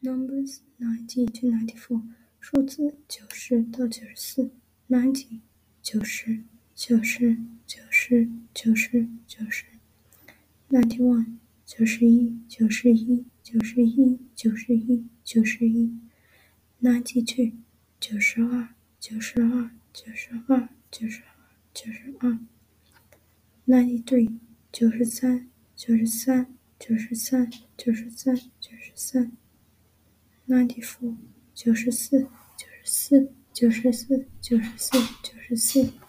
Numbers ninety to ninety four，数字九十到九十四。Ninety，九十，九十，九十，九十，九十。Ninety one，九十一，九十一，九十一，九十一，九十一。Ninety two，九十二，九十二，九十二，九十二，九十二。Ninety three，九十三，九十三，九十三，九十三，九十三。Ninety four，九十四，九十四，九十四，九十四，九十四。